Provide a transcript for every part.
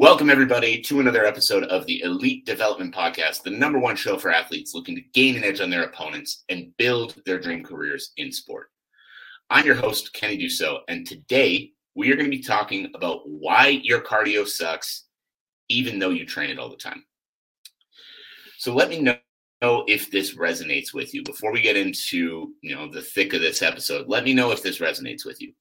Welcome, everybody, to another episode of the Elite Development Podcast, the number one show for athletes looking to gain an edge on their opponents and build their dream careers in sport. I'm your host, Kenny Dussault, and today we are going to be talking about why your cardio sucks, even though you train it all the time. So let me know if this resonates with you before we get into you know the thick of this episode let me know if this resonates with you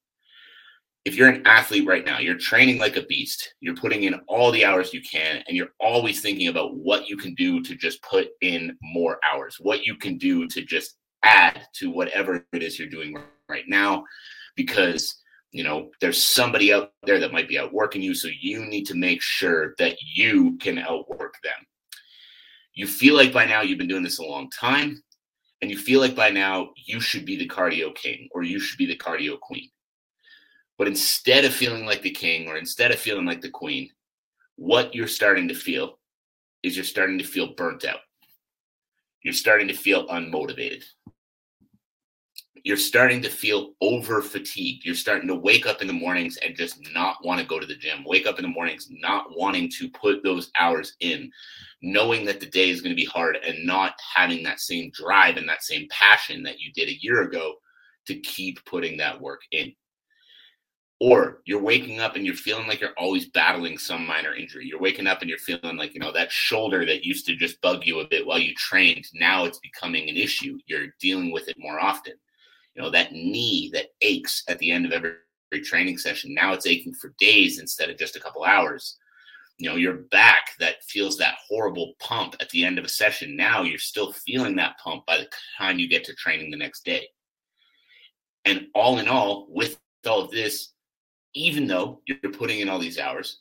if you're an athlete right now you're training like a beast you're putting in all the hours you can and you're always thinking about what you can do to just put in more hours what you can do to just add to whatever it is you're doing right now because you know there's somebody out there that might be outworking you so you need to make sure that you can outwork them you feel like by now you've been doing this a long time and you feel like by now you should be the cardio king or you should be the cardio queen. But instead of feeling like the king or instead of feeling like the queen, what you're starting to feel is you're starting to feel burnt out. You're starting to feel unmotivated you're starting to feel over fatigued. You're starting to wake up in the mornings and just not want to go to the gym. Wake up in the mornings not wanting to put those hours in, knowing that the day is going to be hard and not having that same drive and that same passion that you did a year ago to keep putting that work in. Or you're waking up and you're feeling like you're always battling some minor injury. You're waking up and you're feeling like, you know, that shoulder that used to just bug you a bit while you trained, now it's becoming an issue. You're dealing with it more often you know that knee that aches at the end of every, training session now it's aching for days instead of just a couple hours you know your back that feels that horrible pump at the end of a session now you're still feeling that pump by the time you get to training the next day and all in all with all of this even though you're putting in all these hours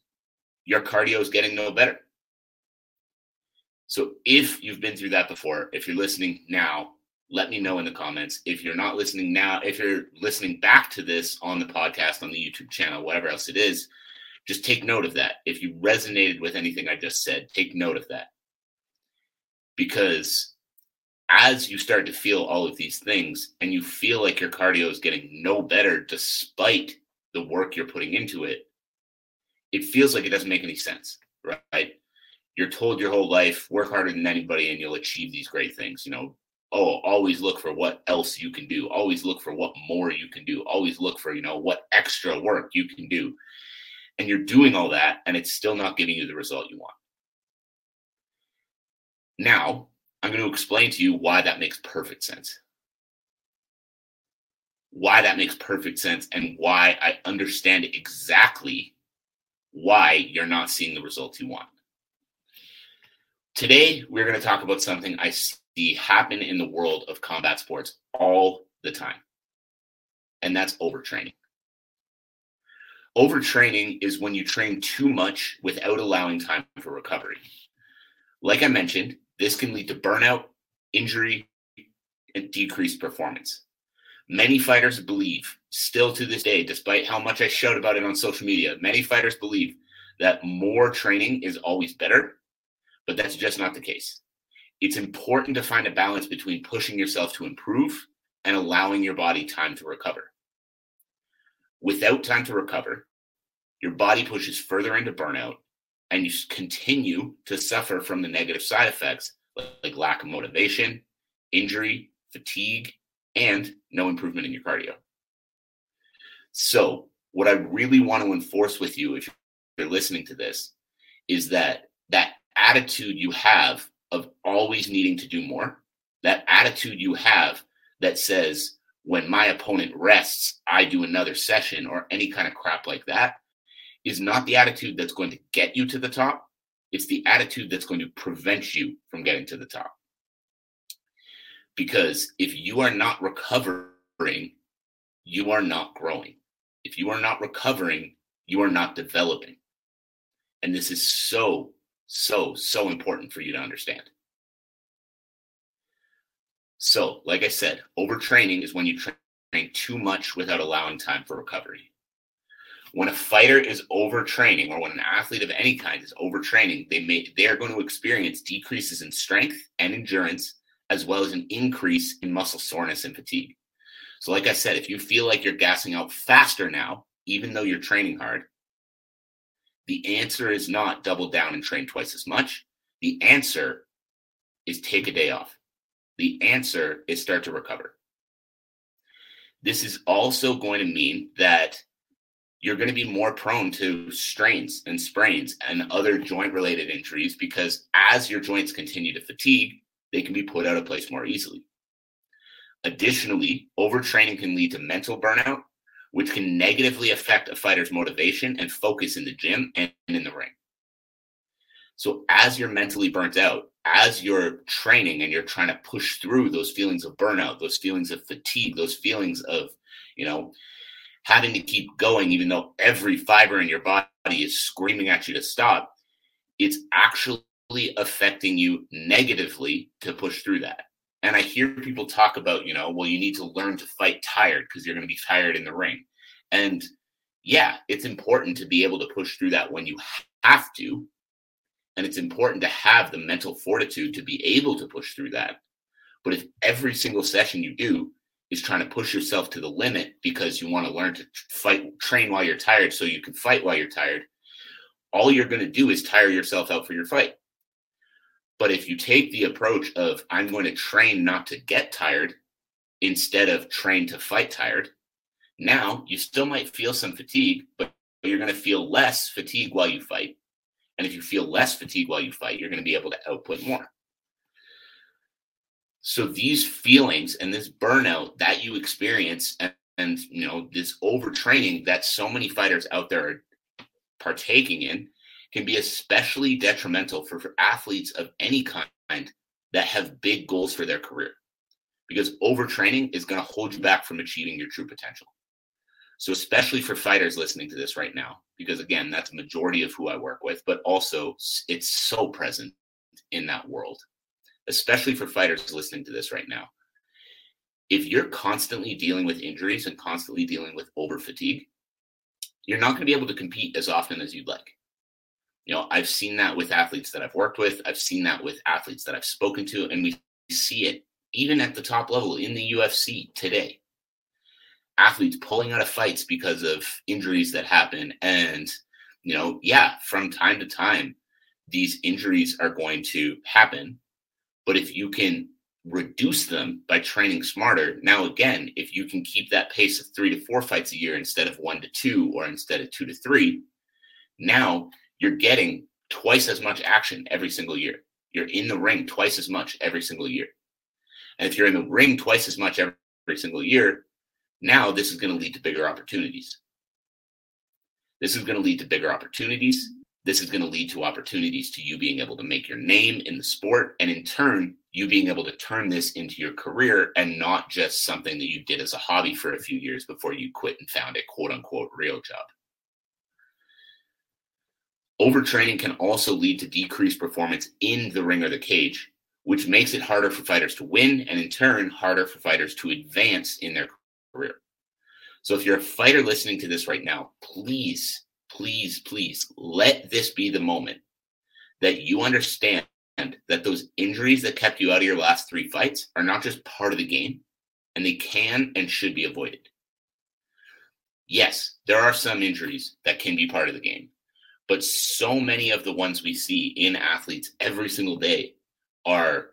your cardio is getting no better so if you've been through that before if you're listening now let me know in the comments. If you're not listening now, if you're listening back to this on the podcast, on the YouTube channel, whatever else it is, just take note of that. If you resonated with anything I just said, take note of that. Because as you start to feel all of these things and you feel like your cardio is getting no better despite the work you're putting into it, it feels like it doesn't make any sense, right? You're told your whole life, work harder than anybody and you'll achieve these great things. You know, oh always look for what else you can do. Always look for what more you can do. Always look for you know what extra work you can do. And you're doing all that and it's still not giving you the result you want. Now i'm going to explain to you why that makes perfect sense why that makes perfect sense and why i understand exactly why you're not seeing the results you want today we're going to talk about something i see happen in the world of combat sports all the time, and that's overtraining. Overtraining is when you train too much without allowing time for recovery. Like I mentioned, this can lead to burnout, injury, and decreased performance. Many fighters believe, still to this day, despite how much I shout about it on social media, many fighters believe that more training is always better, but that's just not the case it's important to find a balance between pushing yourself to improve and allowing your body time to recover. Without time to recover, your body pushes further into burnout and you continue to suffer from the negative side effects like lack of motivation, injury, fatigue, and no improvement in your cardio. So, what I really want to enforce with you if you're listening to this is that that attitude you have of always needing to do more, that attitude you have that says, when my opponent rests, I do another session or any kind of crap like that, is not the attitude that's going to get you to the top. It's the attitude that's going to prevent you from getting to the top. Because if you are not recovering, you are not growing. If you are not recovering, you are not developing. And this is so so, so important for you to understand. So, like I said, overtraining is when you train too much without allowing time for recovery. When a fighter is overtraining, or when an athlete of any kind is overtraining, they may they are going to experience decreases in strength and endurance, as well as an increase in muscle soreness and fatigue. So, like I said, if you feel like you're gassing out faster now, even though you're training hard, the answer is not double down and train twice as much. The answer is take a day off. The answer is start to recover. This is also going to mean that you're going to be more prone to strains and sprains and other joint related injuries because as your joints continue to fatigue, they can be put out of place more easily. Additionally, overtraining can lead to mental burnout, which can negatively affect a fighter's motivation and focus in the gym and in the ring. So, as you're mentally burnt out, as you're training and you're trying to push through those feelings of burnout, those feelings of fatigue, those feelings of, you know, having to keep going, even though every fiber in your body is screaming at you to stop, it's actually affecting you negatively to push through that. And I hear people talk about, you know, well, you need to learn to fight tired because you're going to be tired in the ring. And yeah, it's important to be able to push through that when you have to. And it's important to have the mental fortitude to be able to push through that. But if every single session you do is trying to push yourself to the limit because you want to learn to fight, train while you're tired so you can fight while you're tired, all you're going to do is tire yourself out for your fight. But if you take the approach of, I'm going to train not to get tired instead of train to fight tired, now you still might feel some fatigue, but you're going to feel less fatigue while you fight. And if you feel less fatigue while you fight, you're going to be able to output more. So these feelings and this burnout that you experience and, and you know this overtraining that so many fighters out there are partaking in can be especially detrimental for, for athletes of any kind that have big goals for their career because overtraining is going to hold you back from achieving your true potential. So, especially for fighters listening to this right now, because again, that's majority of who I work with, but also it's so present in that world, especially for fighters listening to this right now. If you're constantly dealing with injuries and constantly dealing with over fatigue, you're not going to be able to compete as often as you'd like. You know, I've seen that with athletes that I've worked with. I've seen that with athletes that I've spoken to, and we see it even at the top level in the UFC today. Athletes pulling out of fights because of injuries that happen. And, you know, yeah, from time to time, these injuries are going to happen. But if you can reduce them by training smarter, now again, if you can keep that pace of three to four fights a year instead of one to two or instead of two to three, now you're getting twice as much action every single year. You're in the ring twice as much every single year. And if you're in the ring twice as much every, single year, now this is going to lead to bigger opportunities. This is going to lead to bigger opportunities. This is going to lead to opportunities to you being able to make your name in the sport. And in turn, you being able to turn this into your career and not just something that you did as a hobby for a few years before you quit and found a quote unquote real job. Overtraining can also lead to decreased performance in the ring or the cage, which makes it harder for fighters to win and in turn harder for fighters to advance in their career. So if you're a fighter listening to this right now, please, please, please let this be the moment that you understand that those injuries that kept you out of your last three fights are not just part of the game and they can and should be avoided. Yes, there are some injuries that can be part of the game but so many of the ones we see in athletes every single day are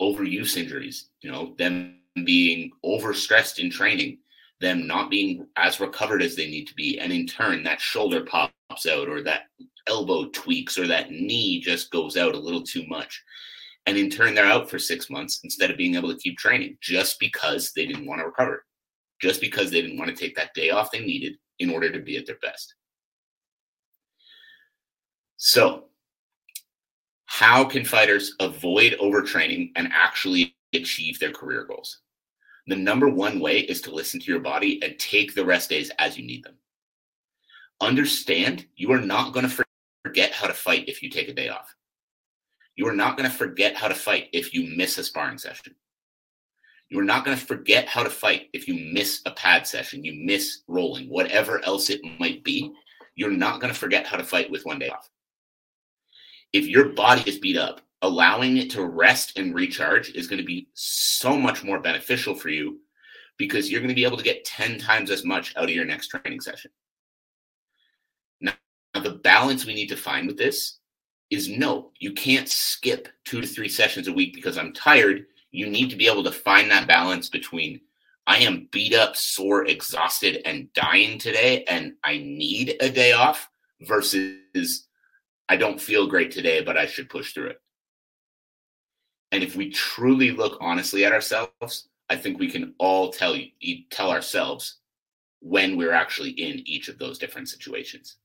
overuse injuries, you know, them being overstressed in training, them not being as recovered as they need to be. And in turn, that shoulder pops out or that elbow tweaks or that knee just goes out a little too much. And in turn, they're out for six months instead of being able to keep training just because they didn't want to recover, just because they didn't want to take that day off they needed in order to be at their best. So, how can fighters avoid overtraining and actually achieve their career goals? The number one way is to listen to your body and take the rest days as you need them. Understand you are not going to forget how to fight if you take a day off. You are not going to forget how to fight if you miss a sparring session. You're not going to forget how to fight if you miss a pad session, you miss rolling, whatever else it might be. You're not going to forget how to fight with one day off. If your body is beat up, allowing it to rest and recharge is going to be so much more beneficial for you because you're going to be able to get 10 times as much out of your next training session. Now, the balance we need to find with this is no, you can't skip two to three sessions a week because I'm tired you need to be able to find that balance between I am beat up, sore, exhausted, and dying today, and I need a day off versus I don't feel great today, but I should push through it. And if we truly look honestly at ourselves, I think we can all tell tell ourselves when we're actually in each of those different situations.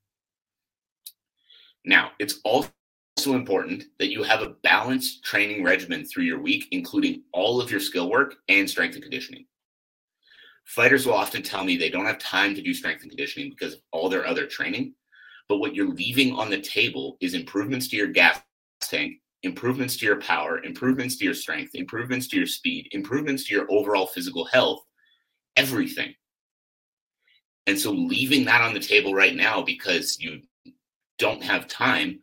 Now, it's also important that you have a balanced training regimen through your week, including all of your skill work and strength and conditioning. Fighters will often tell me they don't have time to do strength and conditioning because of all their other training. But what you're leaving on the table is improvements to your gas tank, improvements to your power, improvements to your strength, improvements to your speed, improvements to your overall physical health, everything. And so leaving that on the table right now because you don't have time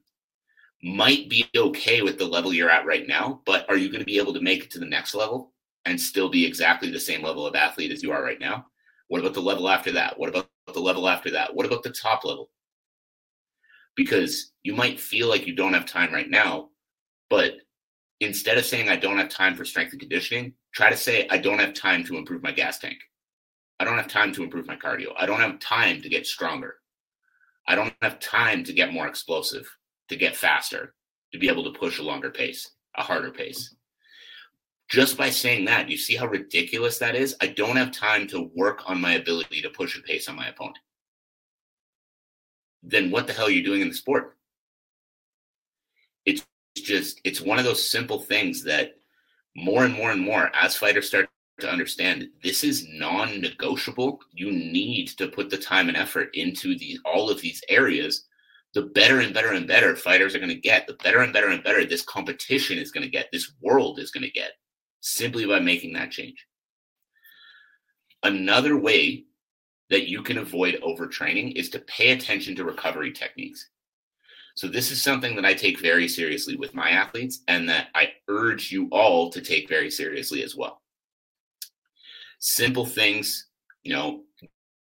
might be okay with the level you're at right now, but are you going to be able to make it to the next level and still be exactly the same level of athlete as you are right now? What about the level after that? What about the level after that? What about the top level? Because you might feel like you don't have time right now, but instead of saying I don't have time for strength and conditioning, try to say I don't have time to improve my gas tank. I don't have time to improve my cardio. I don't have time to get stronger. I don't have time to get more explosive to get faster, to be able to push a longer pace, a harder pace. Just by saying that, you see how ridiculous that is? I don't have time to work on my ability to push a pace on my opponent. Then what the hell are you doing in the sport? It's just, it's one of those simple things that more and more and more as fighters start to understand this is non-negotiable you need to put the time and effort into the all of these areas the better and better and better fighters are going to get, the better and better and better this competition is going to get, this world is going to get, simply by making that change. Another way that you can avoid overtraining is to pay attention to recovery techniques. So, this is something that I take very seriously with my athletes and that I urge you all to take very seriously as well. Simple things, you know,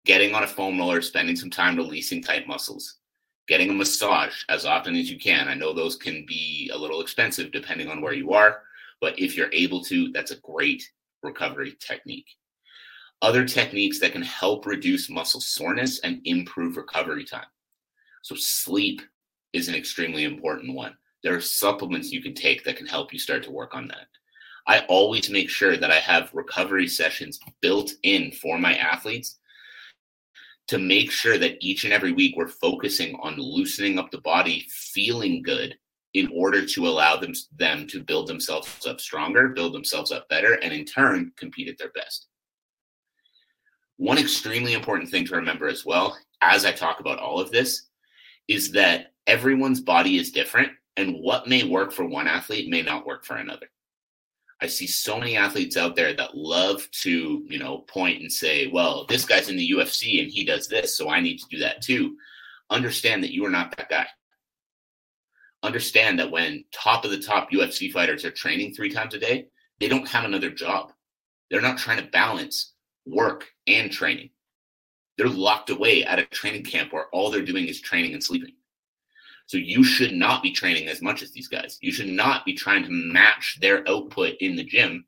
getting on a foam roller, spending some time releasing tight muscles, getting a massage as often as you can. I know those can be a little expensive depending on where you are, but if you're able to, that's a great recovery technique. Other techniques that can help reduce muscle soreness and improve recovery time. So, sleep is an extremely important one. There are supplements you can take that can help you start to work on that. I always make sure that I have recovery sessions built in for my athletes to make sure that each and every week we're focusing on loosening up the body, feeling good in order to allow them, them to build themselves up stronger, build themselves up better, and in turn compete at their best. One extremely important thing to remember as well, as I talk about all of this, is that everyone's body is different, and what may work for one athlete may not work for another. I see so many athletes out there that love to, you know, point and say, well, this guy's in the UFC and he does this, so I need to do that too. Understand that you are not that guy. Understand that when top of the top UFC fighters are training three times a day, they don't have another job. They're not trying to balance work and training. They're locked away at a training camp where all they're doing is training and sleeping. So you should not be training as much as these guys. You should not be trying to match their output in the gym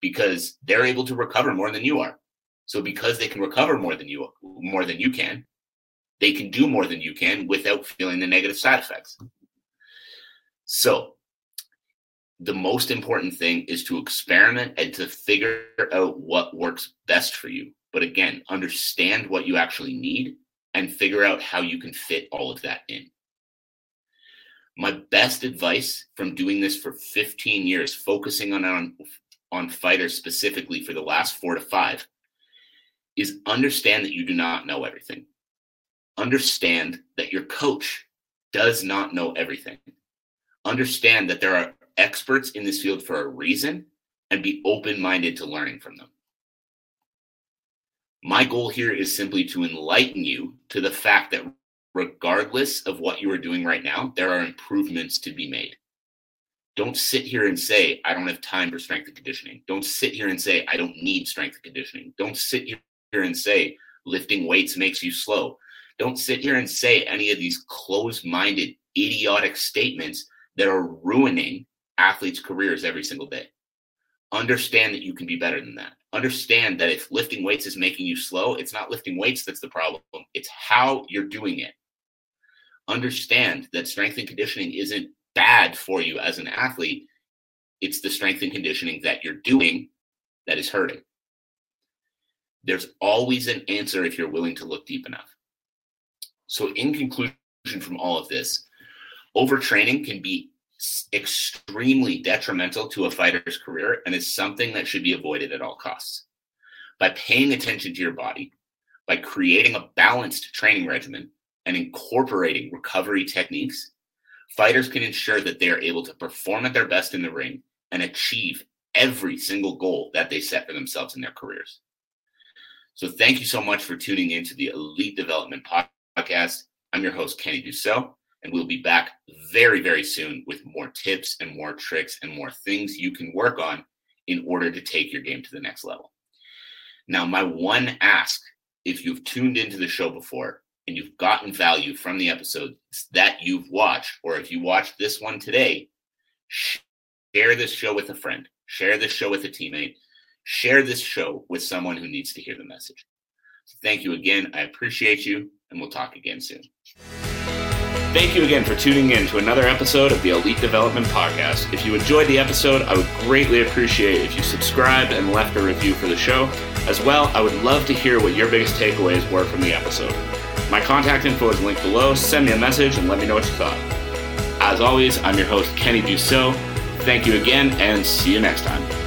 because they're able to recover more than you are. So because they can recover more than you more than you can, they can do more than you can without feeling the negative side effects. So the most important thing is to experiment and to figure out what works best for you. But again, understand what you actually need and figure out how you can fit all of that in. My best advice from doing this for 15 years, focusing on, on, on fighters specifically for the last four to five, is understand that you do not know everything. Understand that your coach does not know everything. Understand that there are experts in this field for a reason and be open minded to learning from them. My goal here is simply to enlighten you to the fact that regardless of what you are doing right now, there are improvements to be made. Don't sit here and say, I don't have time for strength and conditioning. Don't sit here and say, I don't need strength and conditioning. Don't sit here and say, lifting weights makes you slow. Don't sit here and say any of these closed minded, idiotic statements that are ruining athletes' careers every single day. Understand that you can be better than that. Understand that if lifting weights is making you slow, it's not lifting weights that's the problem, it's how you're doing it. Understand that strength and conditioning isn't bad for you as an athlete, it's the strength and conditioning that you're doing that is hurting. There's always an answer if you're willing to look deep enough. So, in conclusion from all of this, overtraining can be extremely detrimental to a fighter's career and is something that should be avoided at all costs. By paying attention to your body, by creating a balanced training regimen and incorporating recovery techniques, fighters can ensure that they are able to perform at their best in the ring and achieve every single goal that they set for themselves in their careers. So, thank you so much for tuning in to the Elite Development Podcast. I'm your host, Kenny Dussault, and we'll be back very, very soon with more tips and more tricks and more things you can work on in order to take your game to the next level. Now, my one ask if you've tuned into the show before and you've gotten value from the episodes that you've watched, or if you watched this one today, share this show with a friend, share this show with a teammate, share this show with someone who needs to hear the message. Thank you again. I appreciate you, and we'll talk again soon. Thank you again for tuning in to another episode of the Elite Development Podcast. If you enjoyed the episode, I would greatly appreciate if you subscribed and left a review for the show. As well, I would love to hear what your biggest takeaways were from the episode. My contact info is linked below. Send me a message and let me know what you thought. As always, I'm your host, Kenny Dussault. Thank you again, and see you next time.